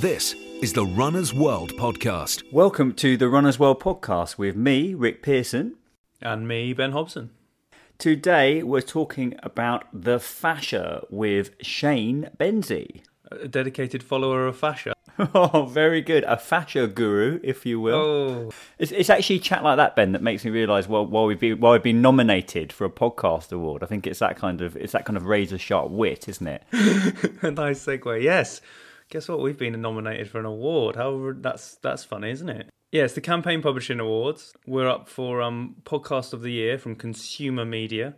This is the Runner's World podcast. Welcome to the Runner's World podcast with me, Rick Pearson. And me, Ben Hobson. Today we're talking about the fascia with Shane Benzie. A dedicated follower of fascia. Oh, very good. A fascia guru, if you will. Oh. It's, it's actually chat like that, Ben, that makes me realise well, while we've been while we've been nominated for a podcast award. I think it's that kind of it's that kind of razor sharp wit, isn't it? a nice segue. Yes. Guess what? We've been nominated for an award. How that's that's funny, isn't it? Yeah, it's the Campaign Publishing Awards. We're up for um, Podcast of the Year from Consumer Media,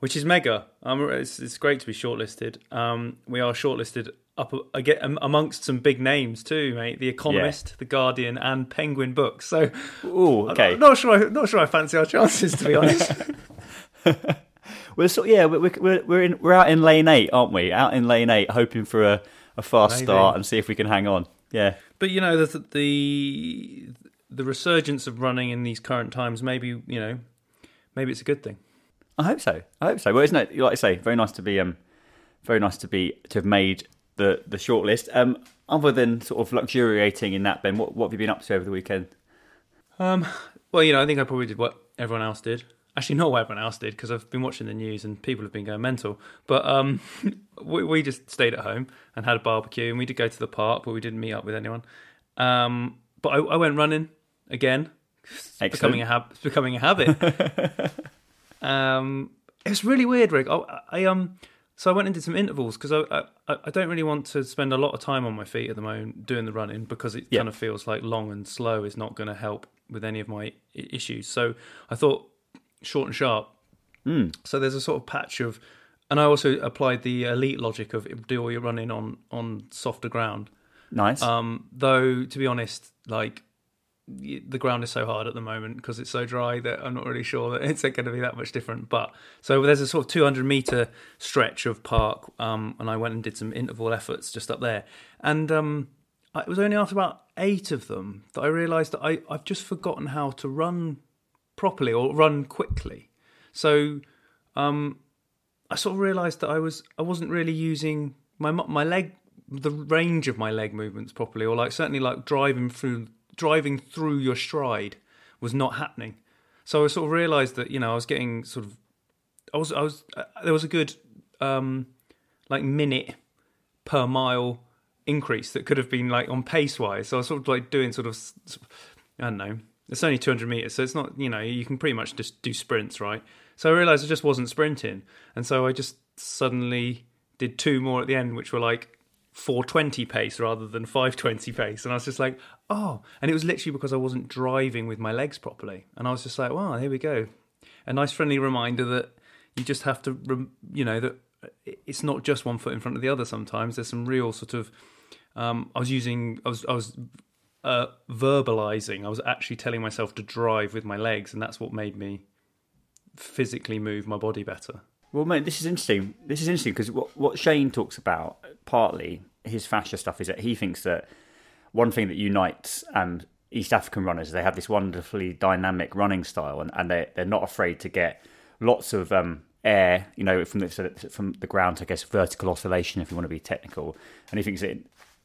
which is mega. Um, it's, it's great to be shortlisted. Um, we are shortlisted up again amongst some big names too, mate. The Economist, yeah. The Guardian, and Penguin Books. So, oh, okay. I'm not sure. I, not sure I fancy our chances, to be honest. we're so, yeah, we're we're we're, in, we're out in lane eight, aren't we? Out in lane eight, hoping for a, a fast Maybe. start and see if we can hang on. Yeah, but you know the the the resurgence of running in these current times. Maybe you know, maybe it's a good thing. I hope so. I hope so. Well, isn't it? Like I say, very nice to be um, very nice to be to have made the the shortlist. Um, other than sort of luxuriating in that, Ben, what what have you been up to over the weekend? Um, well, you know, I think I probably did what everyone else did. Actually, not what everyone else did because I've been watching the news and people have been going mental. But um, we, we just stayed at home and had a barbecue, and we did go to the park, but we didn't meet up with anyone. Um, but I, I went running again. It's becoming a habit. It's becoming a habit. um, it's really weird, Rick. I, I um so I went and did some intervals because I, I, I don't really want to spend a lot of time on my feet at the moment doing the running because it yeah. kind of feels like long and slow is not going to help with any of my issues. So I thought short and sharp. Mm. So there's a sort of patch of, and I also applied the elite logic of do all your running on on softer ground. Nice. Um, though to be honest, like the ground is so hard at the moment because it's so dry that I'm not really sure that it's going to be that much different. But so there's a sort of 200 meter stretch of park, um, and I went and did some interval efforts just up there. And um, it was only after about eight of them that I realised that I, I've just forgotten how to run properly or run quickly. So um, I sort of realised that I was I wasn't really using my my leg the range of my leg movements properly, or like certainly like driving through driving through your stride was not happening. So I sort of realised that you know I was getting sort of I was I was uh, there was a good um, like minute per mile increase that could have been like on pace wise. So I was sort of like doing sort of I don't know. It's only 200 meters, so it's not you know you can pretty much just do sprints, right? So I realised I just wasn't sprinting, and so I just suddenly did two more at the end, which were like 420 pace rather than 520 pace. And I was just like, oh. And it was literally because I wasn't driving with my legs properly. And I was just like, wow, here we go. A nice friendly reminder that you just have to, you know, that it's not just one foot in front of the other sometimes. There's some real sort of, um, I was using, I was, I was uh, verbalizing. I was actually telling myself to drive with my legs. And that's what made me physically move my body better. Well, mate, this is interesting. This is interesting because what, what Shane talks about, partly his fascia stuff, is that he thinks that one thing that unites um, East African runners they have this wonderfully dynamic running style, and, and they they're not afraid to get lots of um, air, you know, from the from the ground I guess vertical oscillation, if you want to be technical. And he thinks that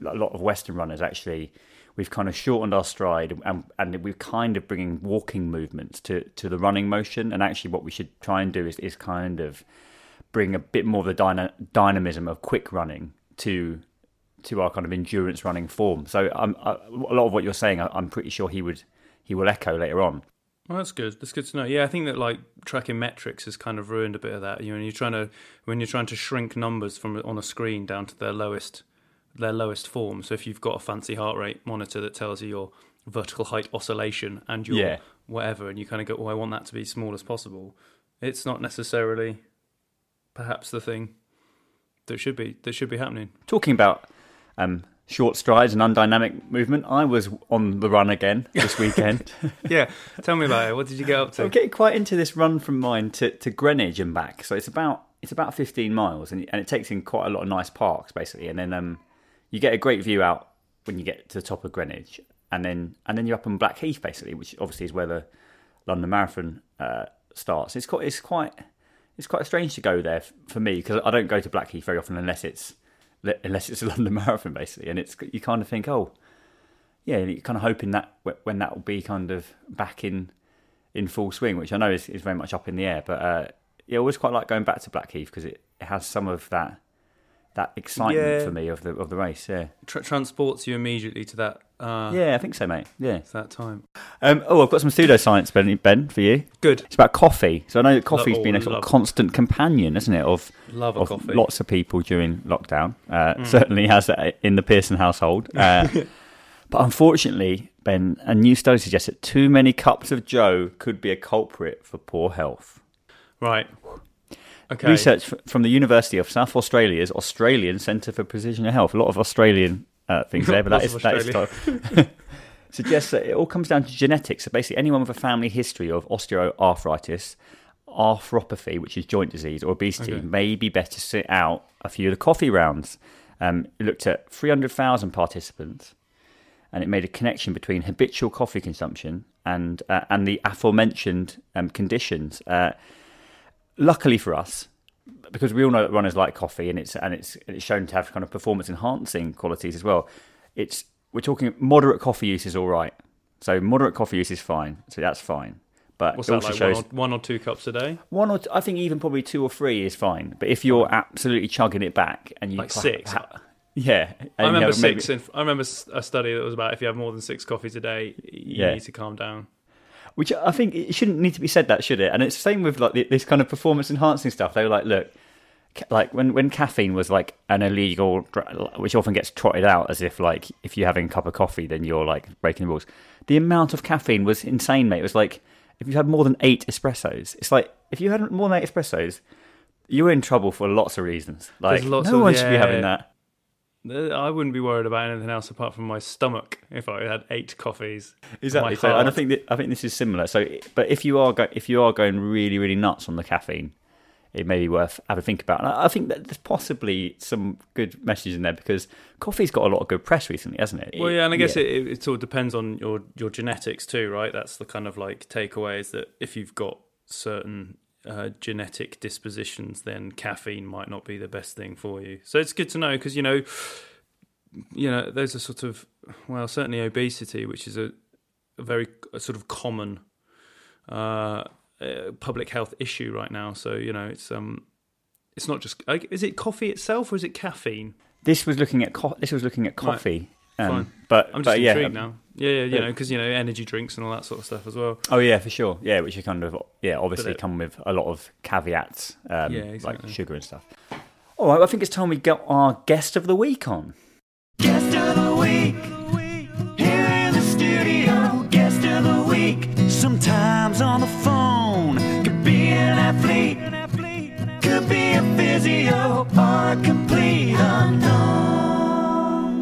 a lot of Western runners actually we've kind of shortened our stride and, and we're kind of bringing walking movements to, to the running motion. And actually, what we should try and do is, is kind of bring a bit more of the dyna- dynamism of quick running to to our kind of endurance running form. So um, a lot of what you're saying, I'm pretty sure he would he will echo later on. Well, that's good. That's good to know. Yeah, I think that like tracking metrics has kind of ruined a bit of that. You know, when you're trying to when you're trying to shrink numbers from on a screen down to their lowest their lowest form. So if you've got a fancy heart rate monitor that tells you your vertical height oscillation and your Yeah. whatever, and you kind of go, "Oh, I want that to be small as possible," it's not necessarily perhaps the thing that should be that should be happening. Talking about um, short strides and undynamic movement, I was on the run again this weekend. yeah, tell me about it. What did you get up to? I'm getting quite into this run from mine to, to Greenwich and back. So it's about it's about 15 miles, and, and it takes in quite a lot of nice parks basically. And then um, you get a great view out when you get to the top of Greenwich, and then and then you're up on Blackheath basically, which obviously is where the London Marathon uh, starts. It's quite it's quite it's quite strange to go there for me because I don't go to Blackheath very often unless it's unless it's a London Marathon basically, and it's you kind of think oh yeah, you're kind of hoping that when that will be kind of back in in full swing, which I know is, is very much up in the air. But uh, yeah, I always quite like going back to Blackheath because it, it has some of that that excitement Yeah. for me of the of the race. Yeah, Tra- transports you immediately to that uh, yeah, I think so, mate. Yeah. to that time. Um, oh, I've got some pseudoscience, Ben, Ben, for you. Good. It's about coffee. So I know that coffee's oh, been a sort of love- constant companion, isn't it, of Love of coffee. lots of people during lockdown. Uh, Mm. Certainly has that in the Pearson household. Uh, but unfortunately, Ben, a new study suggests that too many cups of Joe could be a culprit for poor health. Right. Okay. Research from the University of South Australia's Australian Centre for Precision Health. A lot of Australian uh, things there, but that is, that is Australia. suggests that it all comes down to genetics. So basically, anyone with a family history of osteoarthritis, arthropathy, which is joint disease, or obesity, Okay. may be better to sit out a few of the coffee rounds. Um, it looked at 300,000 participants, and it made a connection between habitual coffee consumption and uh, and the aforementioned um, conditions. Uh, luckily for us, because we all know that runners like coffee, and it's and it's it's shown to have kind of performance enhancing qualities as well. It's we're talking moderate coffee use is all right. So moderate coffee use is fine. So that's fine. But What's it that also like? shows One or, one or two cups a day? one or t- I think even probably two or three is fine. But if you're absolutely chugging it back and you Like six? ha- yeah, I you remember have maybe- six. In, I remember a study that was about if you have more than six coffees a day, you Yeah. need to calm down. Which I think it shouldn't need to be said that, should it? And it's the same with like this kind of performance enhancing stuff. They were like, look, like when when caffeine was like an illegal, which often gets trotted out as if like if you're having a cup of coffee, then you're like breaking the rules. The amount of caffeine was insane, mate. It was like if you had more than eight espressos, it's like if you had more than eight espressos, you're in trouble for lots of reasons. Like lots no of- one should be having that. I wouldn't be worried about anything else apart from my stomach if I had eight coffees. Exactly. So, and I think that, I think this is similar. So, but if you are go, if you are going really really nuts on the caffeine, it may be worth having a think about. And I think that there's possibly some good messages in there because coffee's got a lot of good press recently, hasn't it? Well, yeah, and I guess It, it, it all depends on your your genetics too, right? That's the kind of like takeaway is that if you've got certain uh, genetic dispositions, then caffeine might not be the best thing for you. So it's good to know because you know, you know, there's a sort of well, certainly obesity, which is a, a very a sort of common uh, uh, public health issue right now. So you know, it's um, it's not just like, is it coffee itself or is it caffeine? this was looking at co- this was looking at coffee. Um, fine. But I'm just but yeah, intrigued now. Yeah, yeah, you Yeah. know, because you know, energy drinks and all that sort of stuff as well. Oh yeah, for sure. Yeah, which are kind of yeah, obviously it- come with a lot of caveats, um, Yeah, like sugar and stuff. All right, I think it's time we got our guest of the week on. Guest of the week. Here in the studio. Guest of the week. Sometimes on the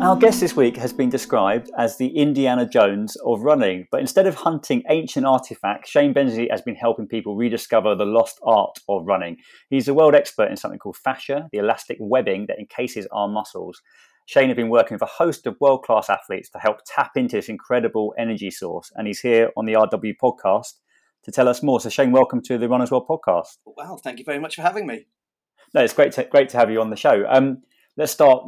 Our guest this week has been described as the Indiana Jones of running, but instead of hunting ancient artifacts, Shane Benzie has been helping people rediscover the lost art of running. He's a world expert in something called fascia, the elastic webbing that encases our muscles. Shane has been working with a host of world class athletes to help tap into this incredible energy source, and he's here on the RW podcast to tell us more. So, Shane, welcome to the Runners World podcast. Well, thank you very much for having me. No, it's great to, great to have you on the show. Um, let's start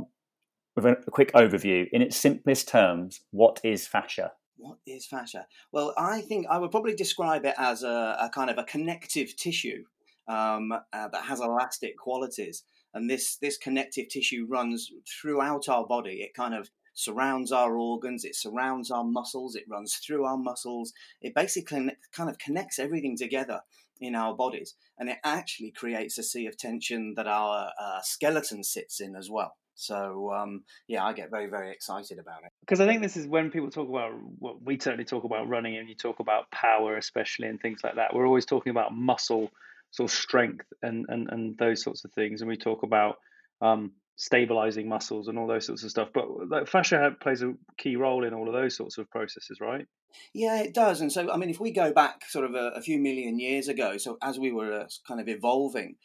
with a, quick overview. In its simplest terms, what is fascia? What is fascia? Well, I think I would probably describe it as a, a kind of a connective tissue um, uh, that has elastic qualities. and this this connective tissue runs throughout our body. It kind of surrounds our organs, it surrounds our muscles, it runs through our muscles. It basically kind of connects everything together in our bodies, and it actually creates a sea of tension that our uh, skeleton sits in as well. So um, yeah, I get very very excited about it because I think this is when people talk about what we certainly talk about running, and you talk about power, especially and things like that. We're always talking about muscle, sort of strength, and and and those sorts of things, and we talk about um, stabilizing muscles and all those sorts of stuff. But like, fascia plays a key role in all of those sorts of processes, right? Yeah, it does. And so, I mean, if we go back sort of a, a few million years ago, so as we were uh, kind of evolving,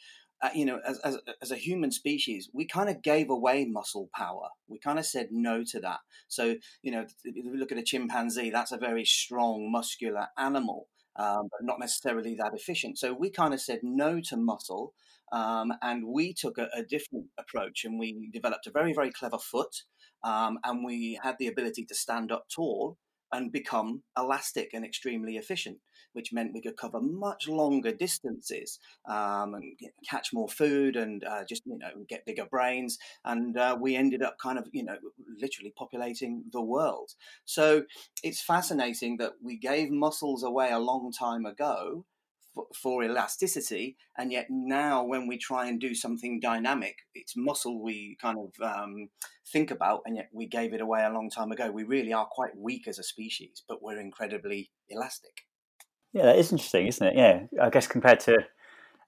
uh, you know, as, as, as a human species, we kind of gave away muscle power. We kind of said no to that. So, you know, if we look at a chimpanzee, that's a very strong, muscular animal, um, but not necessarily that efficient. So we kind of said no to muscle. Um, and we took a, a, different approach and we developed a very, very clever foot. Um, and we had the ability to stand up tall and become elastic and extremely efficient, which meant we could cover much longer distances um, and catch more food and uh, just you know get bigger brains. And uh, we ended up kind of you know literally populating the world. So it's fascinating that we gave muscles away a long time ago for, elasticity, and yet now when we try and do something dynamic, it's muscle we kind of um, think about, and yet we gave it away a long time ago. We really are quite weak as a species, but we're incredibly elastic. Yeah, that is interesting, isn't it? Yeah, I guess compared to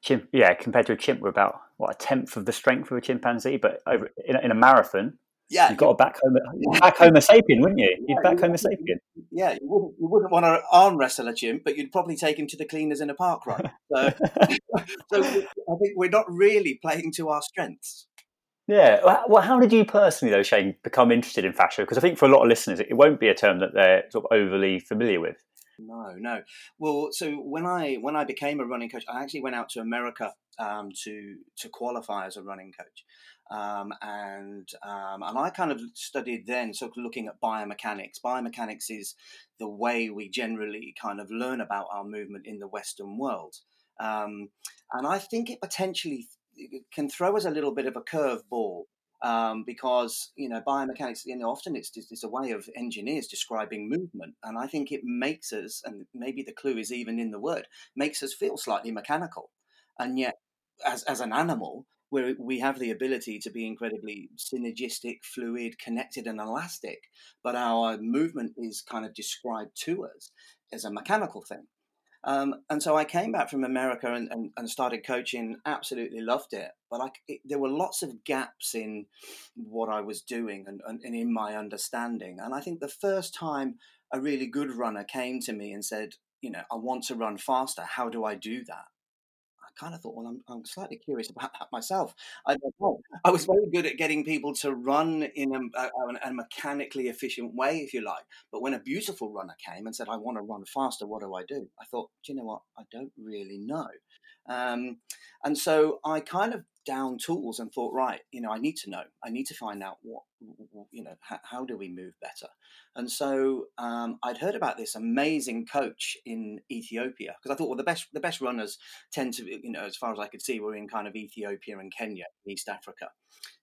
chimp, yeah, compared to a chimp, we're about what a tenth of the strength of a chimpanzee, but over in in a marathon, yeah, you've got a back Homo, back Homo sapien, wouldn't you? You'd back Homo sapien. Yeah, you wouldn't, you wouldn't want to arm wrestle a chimp, but you'd probably take him to the cleaners in a park run. So, so I think we're not really playing to our strengths. Yeah. Well, how did you personally, though, Shane, become interested in fascia? Because I think for a lot of listeners, it won't be a term that they're sort of overly familiar with. No, no. Well, so when I when I became a running coach, I actually went out to America um, to to qualify as a running coach. Um, and um, and I kind of studied then, sort of looking at biomechanics. Biomechanics is the way we generally kind of learn about our movement in the Western world, um, and I think it potentially can throw us a little bit of a curveball um, because you know biomechanics you know often it's it's a way of engineers describing movement and i think it makes us and maybe the clue is even in the word makes us feel slightly mechanical and yet as, as an animal where we have the ability to be incredibly synergistic, fluid, connected, and elastic, but our movement is kind of described to us as a mechanical thing. Um, and so I came back from America and, and, and started coaching, absolutely loved it. But I, it, there were lots of gaps in what I was doing and, and, and in my understanding. And I think the first time a really good runner came to me and said, you know, I want to run faster. How do I do that? Kind of thought, well, I'm, I'm slightly curious about that myself. I. I was very good at getting people to run in a, a, a, mechanically efficient way, if you like. But when a beautiful runner came and said, I want to run faster, what do I do? I thought, do you know what? I don't really know. Um, and so I kind of down tools and thought, right, you know, I need to know. I need to find out what, you know, how, how do we move better? And so um, I'd heard about this amazing coach in Ethiopia because I thought, well, the best the best runners tend to, you know, as far as I could see, were in kind of Ethiopia and Kenya, East Africa,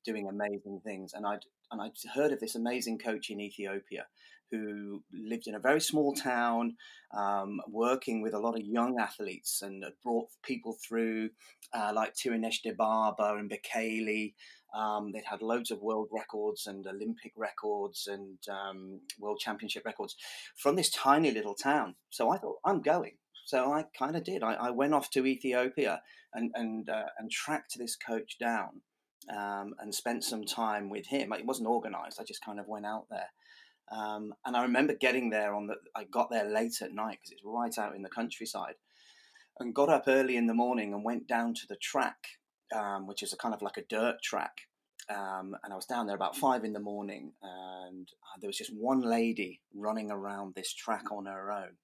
doing amazing things. And I'd and I'd heard of this amazing coach in Ethiopia who lived in a very small town, um, working with a lot of young athletes and brought people through, uh, like Tirunesh Dibaba and Bekele. Um, they'd had loads of world records and Olympic records and um, world championship records from this tiny little town. So I thought, I'm going. So I kind of did. I, I, went off to Ethiopia and and uh, and tracked this coach down um, and spent some time with him. It wasn't organized. I just kind of went out there. Um, and I remember getting there on the. I got there late at night because it's right out in the countryside, and got up early in the morning and went down to the track, um, which is a kind of like a dirt track. Um, and I was down there about five in the morning, and uh, there was just one lady running around this track on her own,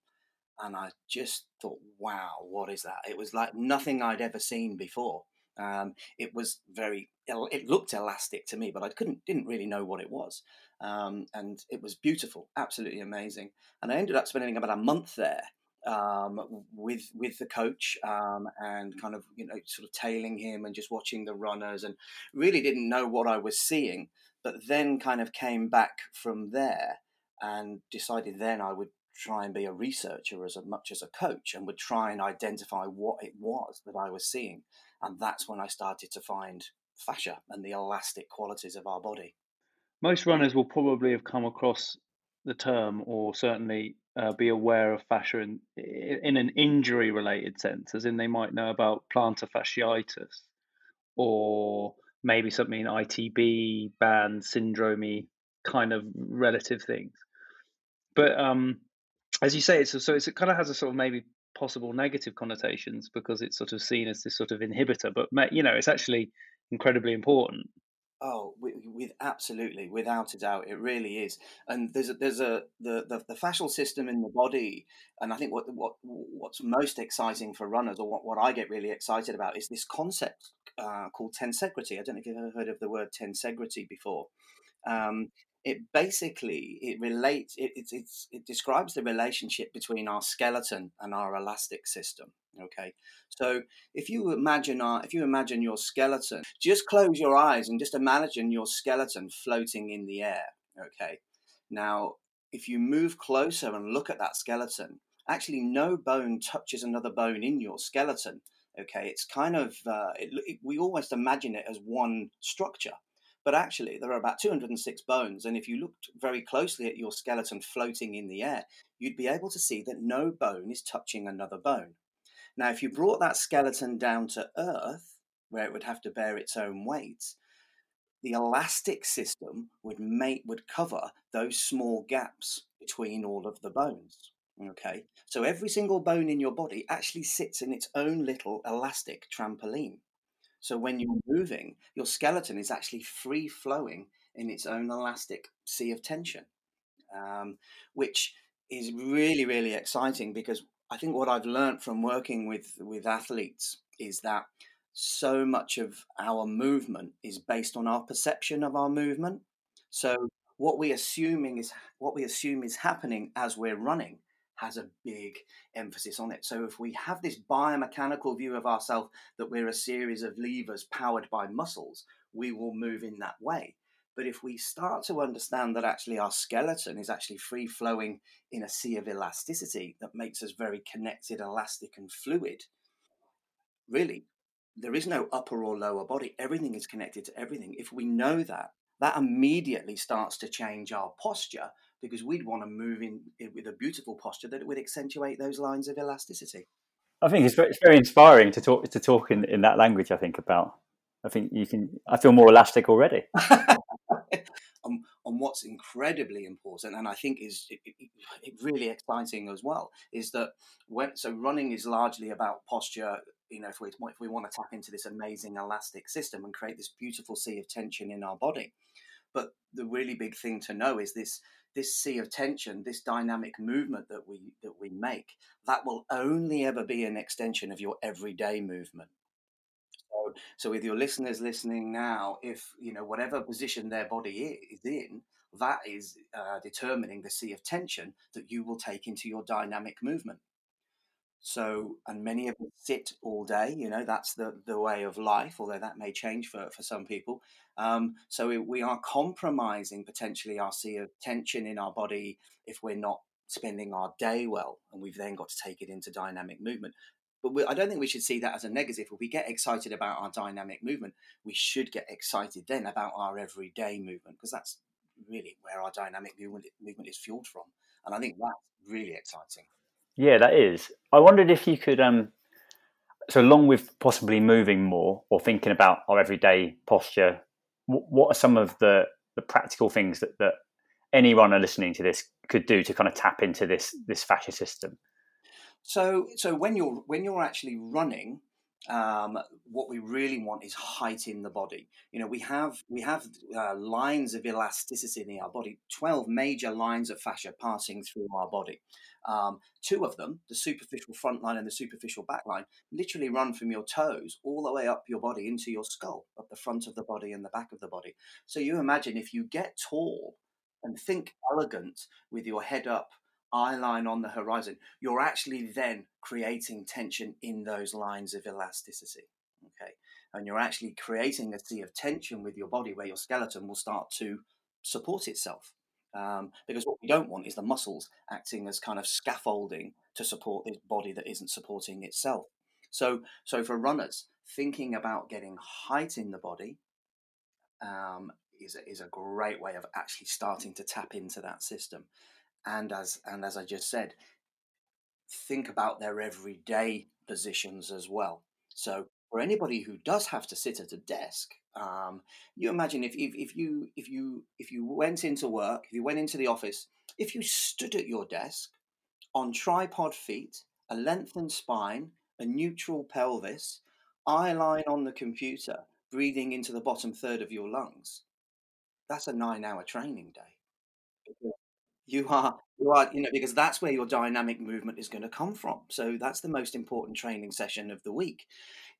and I just thought, "Wow, what is that?" It was like nothing I'd ever seen before. Um, it was very, it looked elastic to me, but I couldn't, didn't really know what it was. Um, and it was beautiful, absolutely amazing. And I ended up spending about a month there. Um, with with the coach um, and kind of you know sort of tailing him and just watching the runners and really didn't know what I was seeing, but then kind of came back from there and decided then I would try and be a researcher as much as a coach and would try and identify what it was that I was seeing, and that's when I started to find fascia and the elastic qualities of our body. Most runners will probably have come across the term or certainly uh, be aware of fascia in, in an injury related sense, as in they might know about plantar fasciitis or maybe something ITB, band, syndrome kind of relative things. But um, as you say, it's so it's, it kind of has a sort of maybe possible negative connotations because it's sort of seen as this sort of inhibitor. But you know, it's actually incredibly important. Oh, with, with, absolutely, without a doubt, it really is. And there's a, there's a the, the, the fascial system in the body, and I think what what what's most exciting for runners, or what, what I get really excited about, is this concept uh, called tensegrity. I don't know if you've ever heard of the word tensegrity before. Um, it basically it relates it, it, it's, it describes the relationship between our skeleton and our elastic system okay? So if you imagine our if you imagine your skeleton just close your eyes and just imagine your skeleton floating in the air okay? Now if you move closer and look at that skeleton actually no bone touches another bone in your skeleton okay? It's kind of uh, it, it, we almost imagine it as one structure but actually, there are about 206 bones. And if you looked very closely at your skeleton floating in the air, you'd be able to see that no bone is touching another bone. Now, if you brought that skeleton down to earth, where it would have to bear its own weight, the elastic system would make would cover those small gaps between all of the bones. Okay, so every single bone in your body actually sits in its own little elastic trampoline. So when you're moving, your skeleton is actually free flowing in its own elastic sea of tension, um, which is really, really exciting because I think what I've learned from working with, with athletes is that so much of our movement is based on our perception of our movement. So what we assuming is what we assume is happening as we're running has a big emphasis on it. So if we have this biomechanical view of ourselves that we're a series of levers powered by muscles, we will move in that way. But if we start to understand that actually our skeleton is actually free flowing in a sea of elasticity that makes us very connected, elastic, and fluid, really, there is no upper or lower body. Everything is connected to everything. If we know that, that immediately starts to change our posture because we'd want to move in with a beautiful posture that would accentuate those lines of elasticity. I think it's very, it's very inspiring to talk to talk in, in that language. I think about. I think you can. I feel more elastic already. um, and what's incredibly important, and I think is it, it, it really exciting as well, is that when so running is largely about posture. You know, if we if we want to tap into this amazing elastic system and create this beautiful sea of tension in our body, but the really big thing to know is this this sea of tension, this dynamic movement that we that we make, that will only ever be an extension of your everyday movement. So, so with your listeners listening now, if you know whatever position their body is in, that is uh, determining the sea of tension that you will take into your dynamic movement. So, and many of us sit all day, you know, that's the, the way of life, although that may change for, for some people. Um, so, we, we are compromising potentially our sea of tension in our body if we're not spending our day well, and we've then got to take it into dynamic movement. But we, I don't think we should see that as a negative. If we get excited about our dynamic movement, we should get excited then about our everyday movement because that's really where our dynamic movement, movement is fueled from. And I think that's really exciting. Yeah, that is. I wondered if you could, um, so along with possibly moving more or thinking about our everyday posture, what, what are some of the, the practical things that, that anyone listening to this could do to kind of tap into this this fascia system? So, so when you're when you're actually running, um, what we really want is height in the body. You know, we have we have uh, lines of elasticity in our body, twelve major lines of fascia passing through our body. Um, two of them, the superficial front line and the superficial back line, literally run from your toes all the way up your body into your skull, up the front of the body and the back of the body. So you imagine if you get tall and think elegant with your head up eye line on the horizon, you're actually then creating tension in those lines of elasticity. Okay. And you're actually creating a sea of tension with your body where your skeleton will start to support itself. Um, because what we don't want is the muscles acting as kind of scaffolding to support this body that isn't supporting itself. So, so for runners, thinking about getting height in the body um, is a, is a great way of actually starting to tap into that system. And as and as I just said, think about their everyday positions as well. So for anybody who does have to sit at a desk, um, you imagine if, if, if you if you if you went into work, if you went into the office, if you stood at your desk on tripod feet, a lengthened spine, a neutral pelvis, eye line on the computer, breathing into the bottom third of your lungs, that's a nine-hour training day. You are you are you know because that's where your dynamic movement is going to come from. So that's the most important training session of the week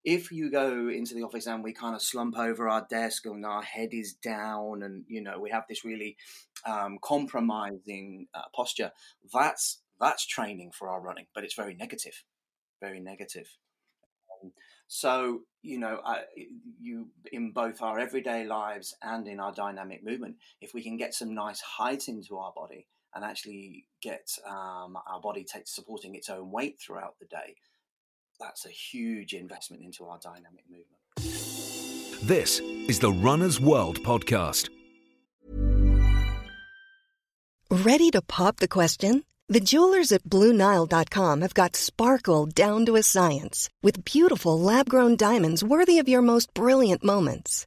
if you go into the office and we kind of slump over our desk and our head is down and you know we have this really um, compromising uh, posture that's that's training for our running but it's very negative very negative um, so you know I, you in both our everyday lives and in our dynamic movement if we can get some nice height into our body and actually get um, our body take, supporting its own weight throughout the day that's a huge investment into our dynamic movement. This is the Runner's World podcast. Ready to pop the question? The jewelers at BlueNile.com have got sparkle down to a science with beautiful lab grown diamonds worthy of your most brilliant moments.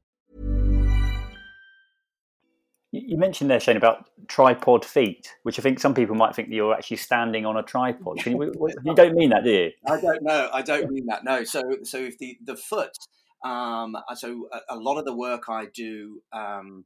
You mentioned there, Shane, about tripod feet, which I think some people might think that you're actually standing on a tripod. You don't mean that, do you? I don't know. I don't mean that. No. So, so if the the foot, um, so a, a lot of the work I do um,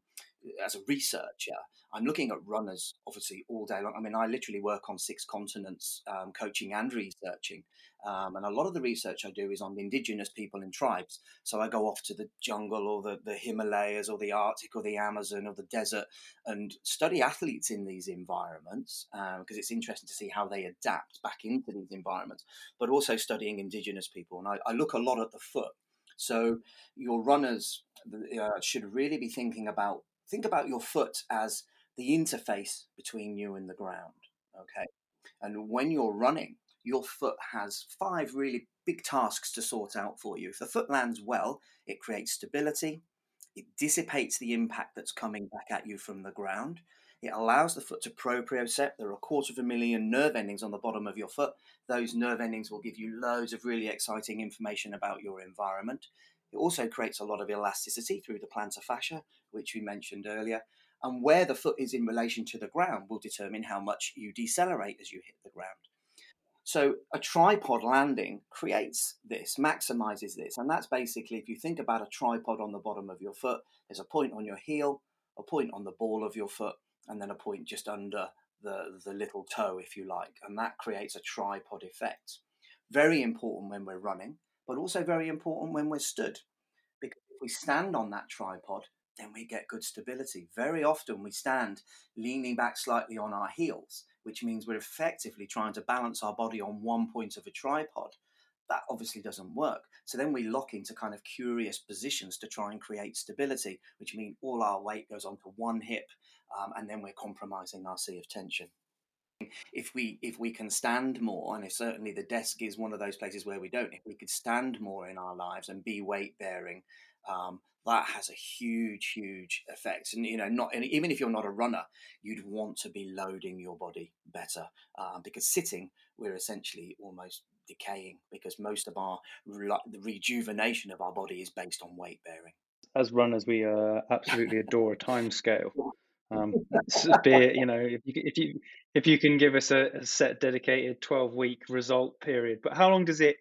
as a researcher, I'm looking at runners obviously all day long. I mean, I literally work on six continents, um, coaching and researching. Um, and a lot of the research I do is on indigenous people and tribes. So I go off to the jungle or the, the Himalayas or the Arctic or the Amazon or the desert and study athletes in these environments because um, it's interesting to see how they adapt back into these environments, but also studying indigenous people. And I, I look a lot at the foot. So your runners uh, should really be thinking about think about your foot as the interface between you and the ground. Okay. And when you're running, your foot has five really big tasks to sort out for you. If the foot lands well, it creates stability, it dissipates the impact that's coming back at you from the ground. It allows the foot to propriocept. There are a quarter of a million nerve endings on the bottom of your foot. Those nerve endings will give you loads of really exciting information about your environment. It also creates a lot of elasticity through the plantar fascia, which we mentioned earlier. And where the foot is in relation to the ground will determine how much you decelerate as you hit the ground. So a tripod landing creates this, maximizes this. And that's basically, if you think about a tripod on the bottom of your foot, there's a point on your heel, a point on the ball of your foot, and then a point just under the, the little toe, if you like. And that creates a tripod effect. Very important when we're running, but also very important when we're stood. Because if we stand on that tripod, then we get good stability. Very often we stand leaning back slightly on our heels, which means we're effectively trying to balance our body on one point of a tripod. That obviously doesn't work. So then we lock into kind of curious positions to try and create stability, which means all our weight goes onto one hip, um, and then we're compromising our sea of tension if we if we can stand more and if certainly the desk is one of those places where we don't if we could stand more in our lives and be weight bearing um, that has a huge huge effect. And you know not and even if you're not a runner you'd want to be loading your body better um, because sitting we're essentially almost decaying because most of our the rejuvenation of our body is based on weight bearing. As runners we uh, absolutely adore a time scale um, be it, you know, if you if you if you can give us a, a set dedicated twelve week result period, but how long does it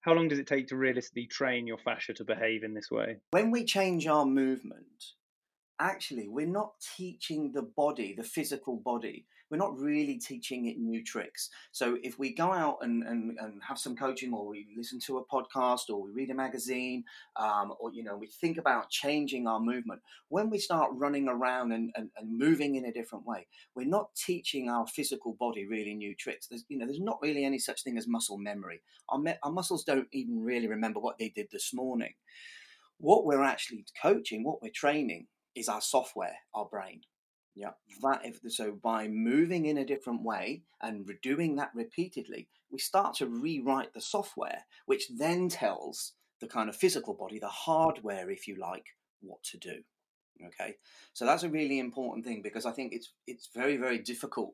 how long does it take to realistically train your fascia to behave in this way? When we change our movement, actually, we're not teaching the body, the physical body, we're not really teaching it new tricks. So if we go out and, and, and have some coaching or we listen to a podcast or we read a magazine um, or, you know, we think about changing our movement, when we start running around and, and, and moving in a different way, we're not teaching our physical body really new tricks. There's, you know, there's not really any such thing as muscle memory. Our, me- our muscles don't even really remember what they did this morning. What we're actually coaching, what we're training is our software, our brain. Yeah, that if so by moving in a different way and doing that repeatedly, we start to rewrite the software, which then tells the kind of physical body, the hardware, if you like, what to do. Okay, so that's a really important thing because I think it's it's very very difficult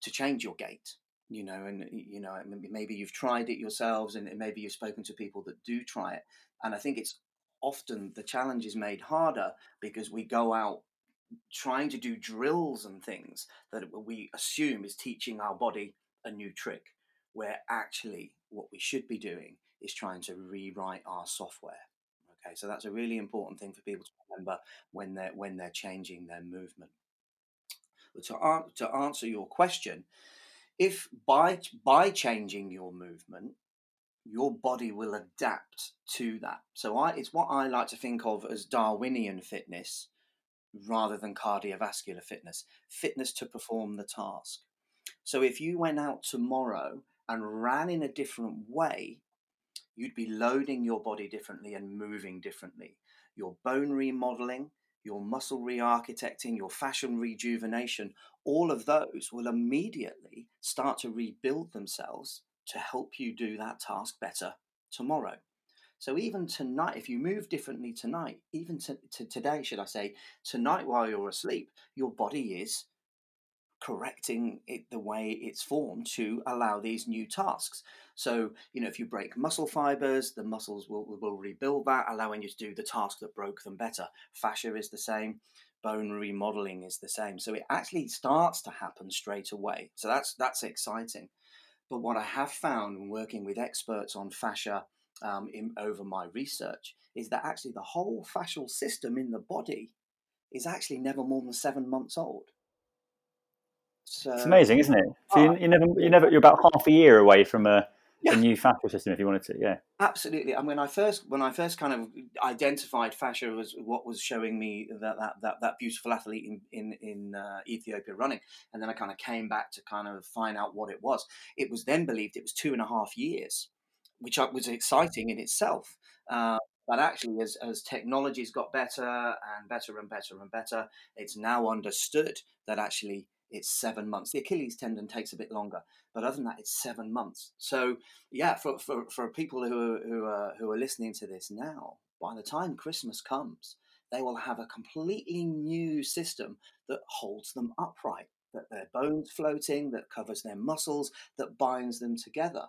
to change your gait. You know, and you know maybe you've tried it yourselves, and maybe you've spoken to people that do try it, and I think it's often the challenge is made harder because we go out trying to do drills and things that we assume is teaching our body a new trick, where actually what we should be doing is trying to rewrite our software. Okay, so that's a really important thing for people to remember when they're when they're changing their movement. But to, to answer your question, if by by changing your movement, your body will adapt to that. So I, it's what I like to think of as Darwinian fitness, rather than cardiovascular fitness, fitness to perform the task. So if you went out tomorrow and ran in a different way, you'd be loading your body differently and moving differently. Your bone remodeling, your muscle re architecting, your fascial rejuvenation, all of those will immediately start to rebuild themselves to help you do that task better tomorrow. So even tonight, if you move differently tonight, even to, to today, should I say, tonight while you're asleep, your body is correcting it the way it's formed to allow these new tasks. So, you know, if you break muscle fibers, the muscles will, will rebuild that, allowing you to do the task that broke them better. Fascia is the same, bone remodeling is the same. So it actually starts to happen straight away. So that's that's exciting. But what I have found when working with experts on fascia um, in, over my research is that actually the whole fascial system in the body is actually never more than seven months old. So, it's amazing, isn't it? So you, you never, you never, you're about half a year away from a, yeah. a new fascial system if you wanted to. Yeah, absolutely. And when I first, when I first kind of identified fascia as what was showing me that that that, that beautiful athlete in in, in uh, Ethiopia running, and then I kind of came back to kind of find out what it was. It was then believed it was two and a half years which was exciting in itself. Uh, but actually, as, as technology's got better and better and better and better, it's now understood that actually it's seven months. The Achilles tendon takes a bit longer, but other than that, it's seven months. So, yeah, for, for, for people who are, who, are, who are listening to this now, by the time Christmas comes, they will have a completely new system that holds them upright, that their bones floating, that covers their muscles, that binds them together.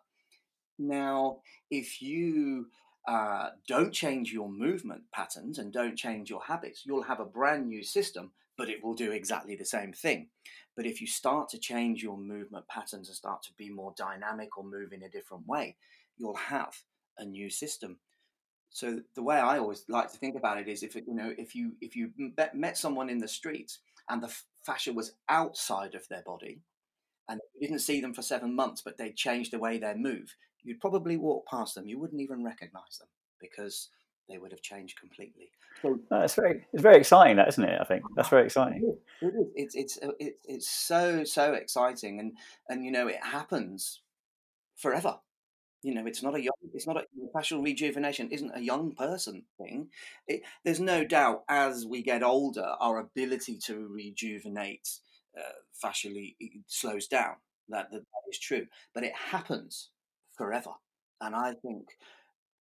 Now, if you uh, don't change your movement patterns and don't change your habits, you'll have a brand new system, but it will do exactly the same thing. But if you start to change your movement patterns and start to be more dynamic or move in a different way, you'll have a new system. So the way I always like to think about it is if you know if you if you met someone in the street and the fascia was outside of their body and you didn't see them for seven months, but they changed the way they move, you'd probably walk past them. You wouldn't even recognize them because they would have changed completely. So it's very it's very exciting, that isn't it? I think that's very exciting. It's it's uh, it's it's so so exciting, and and you know it happens forever. You know, it's not a young, it's not a fascial rejuvenation isn't a young person thing. It, there's no doubt as we get older, our ability to rejuvenate uh, fascially slows down. That, that that is true, but it happens forever. And I think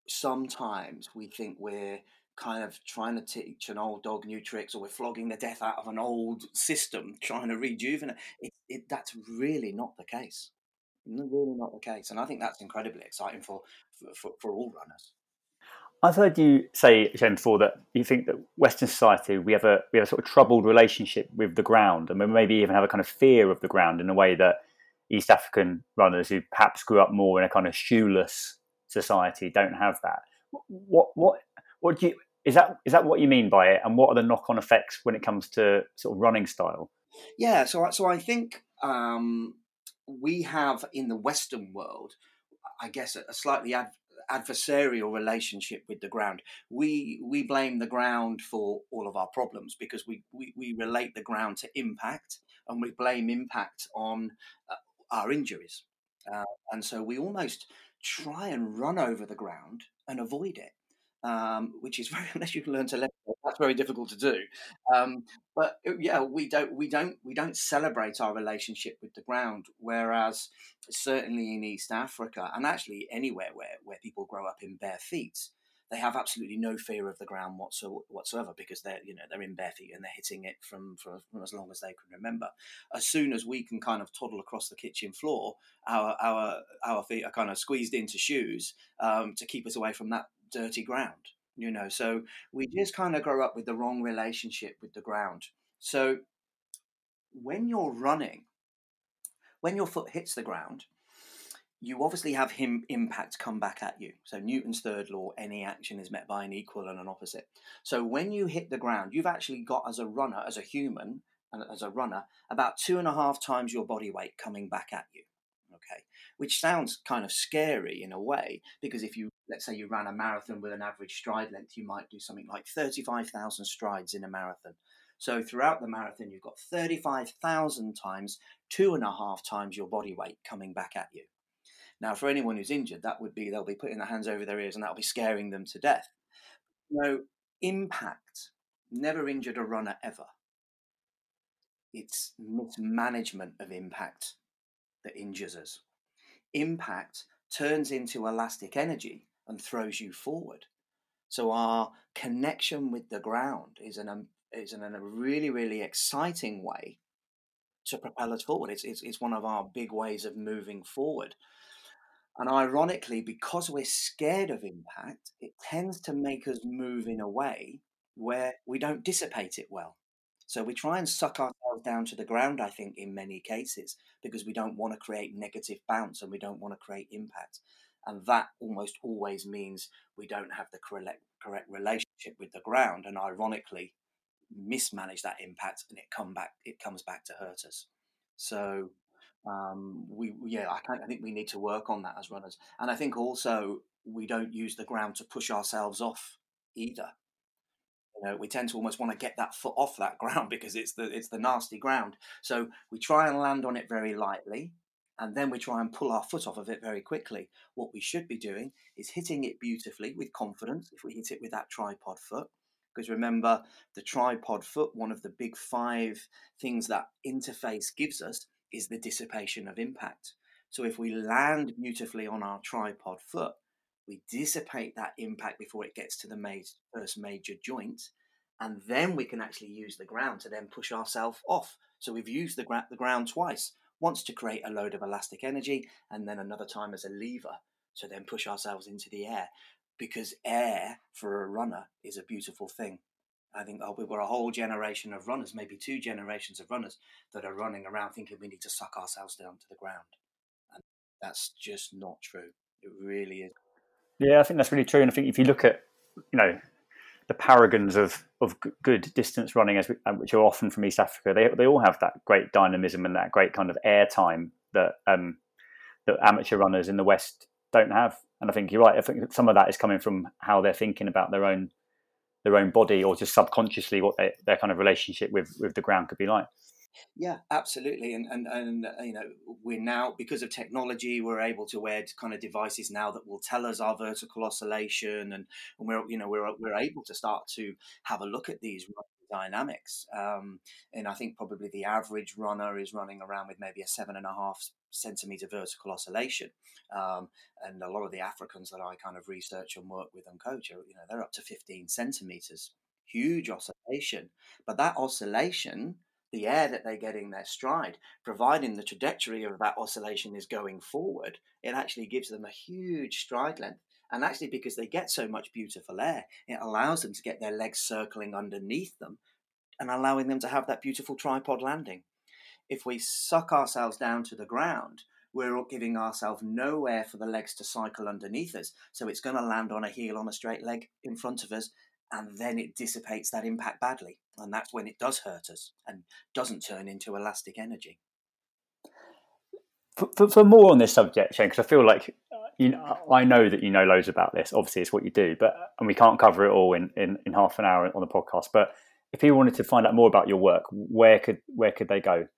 sometimes we think we're kind of trying to teach an old dog new tricks or we're flogging the death out of an old system trying to rejuvenate it, it, that's really not the case really not the case and i think that's incredibly exciting for for, for all runners I've heard you say, Shane, before that you think that Western society we have a we have a sort of troubled relationship with the ground, and we maybe even have a kind of fear of the ground in a way that East African runners who perhaps grew up more in a kind of shoeless society don't have that. What what what do you is that is that what you mean by it, and what are the knock on effects when it comes to sort of running style? Yeah, so so I think um, we have in the Western world, I guess, a, slightly ad, adversarial relationship with the ground. We we blame the ground for all of our problems because we we, we relate the ground to impact, and we blame impact on uh, our injuries, uh, and so we almost try and run over the ground and avoid it. Um, which is very unless you can learn to let that's very difficult to do. Um, but uh, yeah, we don't we don't we don't celebrate our relationship with the ground. Whereas certainly in East Africa and actually anywhere where where people grow up in bare feet, they have absolutely no fear of the ground whatsoever because they're you know they're in bare feet and they're hitting it from, from, from as long as they can remember. As soon as we can kind of toddle across the kitchen floor, our our our feet are kind of squeezed into shoes um, to keep us away from that dirty ground. You know, so we just kind of grow up with the wrong relationship with the ground. So when you're running, when your foot hits the ground, you obviously have him impact come back at you. So Newton's third law, any action is met by an equal and an opposite. So when you hit the ground, you've actually got as a runner, as a human, and as a runner, about two and a half times your body weight coming back at you. Okay, which sounds kind of scary in a way because if you let's say you ran a marathon with an average stride length, you might do something like thirty-five thousand strides in a marathon. So throughout the marathon, you've got thirty-five thousand times two and a half times your body weight coming back at you. Now, for anyone who's injured, that would be they'll be putting their hands over their ears and that'll be scaring them to death. No, impact never injured a runner ever. It's mismanagement of impact that injures us. Impact turns into elastic energy and throws you forward. So our connection with the ground is an um, is a really really exciting way to propel us forward. It's, it's it's one of our big ways of moving forward. And ironically, because we're scared of impact, it tends to make us move in a way where we don't dissipate it well. So we try and suck ourselves down to the ground, I think, in many cases, because we don't want to create negative bounce and we don't want to create impact. And that almost always means we don't have the correct, relationship with the ground. And ironically, mismanage that impact and it come back it comes back to hurt us. So um, we yeah I, I think we need to work on that as runners. And i think also we don't use the ground to push ourselves off either. You know we tend to almost want to get that foot off that ground because it's the it's the nasty ground. So we try and land on it very lightly and then we try and pull our foot off of it very quickly. What we should be doing is hitting it beautifully with confidence if we hit it with that tripod foot. Because remember the tripod foot one of the big five things that interface gives us is the dissipation of impact. So if we land beautifully on our tripod foot, we dissipate that impact before it gets to the first major joint, and then we can actually use the ground to then push ourselves off. So we've used the, gra- the ground twice, once to create a load of elastic energy, and then another time as a lever to then push ourselves into the air. Because air for a runner is a beautiful thing. I think oh, we've got a whole generation of runners, maybe two generations of runners that are running around thinking we need to suck ourselves down to the ground. And that's just not true. It really is. Yeah, I think that's really true. And I think if you look at, you know, the paragons of, of good distance running, as we, uh, which are often from East Africa, they, they all have that great dynamism and that great kind of air time that um, that amateur runners in the West don't have. And I think you're right. I think some of that is coming from how they're thinking about their own their own body, or just subconsciously what they, their kind of relationship with with the ground could be like. Yeah, absolutely. And, and, and, uh, you know, we're now, because of technology, we're able to wear kind of devices now that will tell us our vertical oscillation. And, and we're, you know, we're, we're able to start to have a look at these dynamics. Um, and I think probably the average runner is running around with maybe a seven and a half centimeter vertical oscillation. Um, and a lot of the Africans that I kind of research and work with and coach, are, you know, they're up to 15 centimeters. Huge oscillation. But that oscillation the air that they get in their stride, providing the trajectory of that oscillation is going forward, it actually gives them a huge stride length. And actually, because they get so much beautiful air, it allows them to get their legs circling underneath them and allowing them to have that beautiful tripod landing. If we suck ourselves down to the ground, we're giving ourselves no air for the legs to cycle underneath us. So it's going to land on a heel on a straight leg in front of us, and then it dissipates that impact badly. And that's when it does hurt us and doesn't turn into elastic energy. For, for, for more on this subject, Shane, because I feel like uh, you know, uh, I know that you know loads about this. Obviously, it's what you do, but uh, and we can't cover it all in, in, in half an hour on the podcast. But if people wanted to find out more about your work, where could where could they go?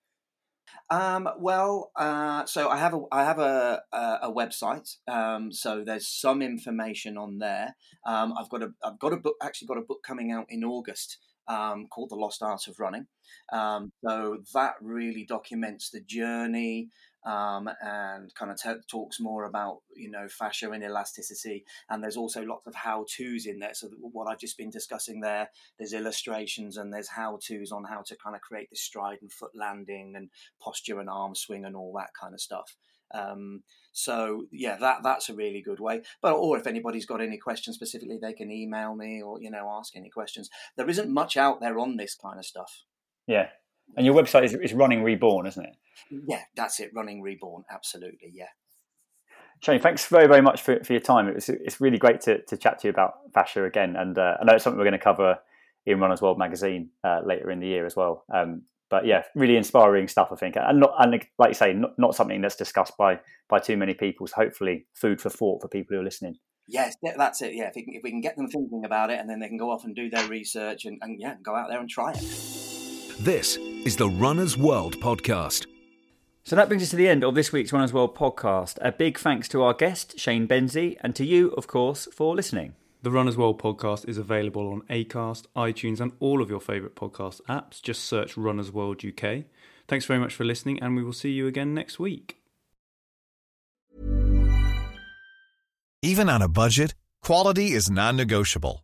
Um, well, uh, so I have a I have a a, a website. Um, so there's some information on there. Um, I've got a I've got a book actually got a book coming out in August um, called The Lost Art of Running. Um, so that really documents the journey um, and kind of t- talks more about you know fascia and elasticity. And there's also lots of how tos in there. So what I've just been discussing there, there's illustrations and there's how tos on how to kind of create this stride and foot landing and posture and arm swing and all that kind of stuff. Um, so yeah, that that's a really good way. But or if anybody's got any questions specifically, they can email me or you know ask any questions. There isn't much out there on this kind of stuff. Yeah, and your website is, is Running Reborn, isn't it? Yeah, that's it. Running Reborn, absolutely. Yeah. Shane, thanks very, very much for, for your time. It was, it's really great to, to chat to you about fascia again. And uh, I know it's something we're going to cover in Runner's World magazine uh, later in the year as well. Um, but yeah, really inspiring stuff, I think. And, not, and like you say, not, not something that's discussed by, by too many people. So hopefully food for thought for people who are listening. Yes, that's it. Yeah, if we, can, if we can get them thinking about it and then they can go off and do their research and, and yeah, go out there and try it. This is the Runner's World podcast. So that brings us to the end of this week's Runner's World podcast. A big thanks to our guest, Shane Benzie, and to you, of course, for listening. The Runner's World podcast is available on Acast, iTunes, and all of your favourite podcast apps. Just search Runner's World UK. Thanks very much for listening, and we will see you again next week. Even on a budget, quality is non negotiable.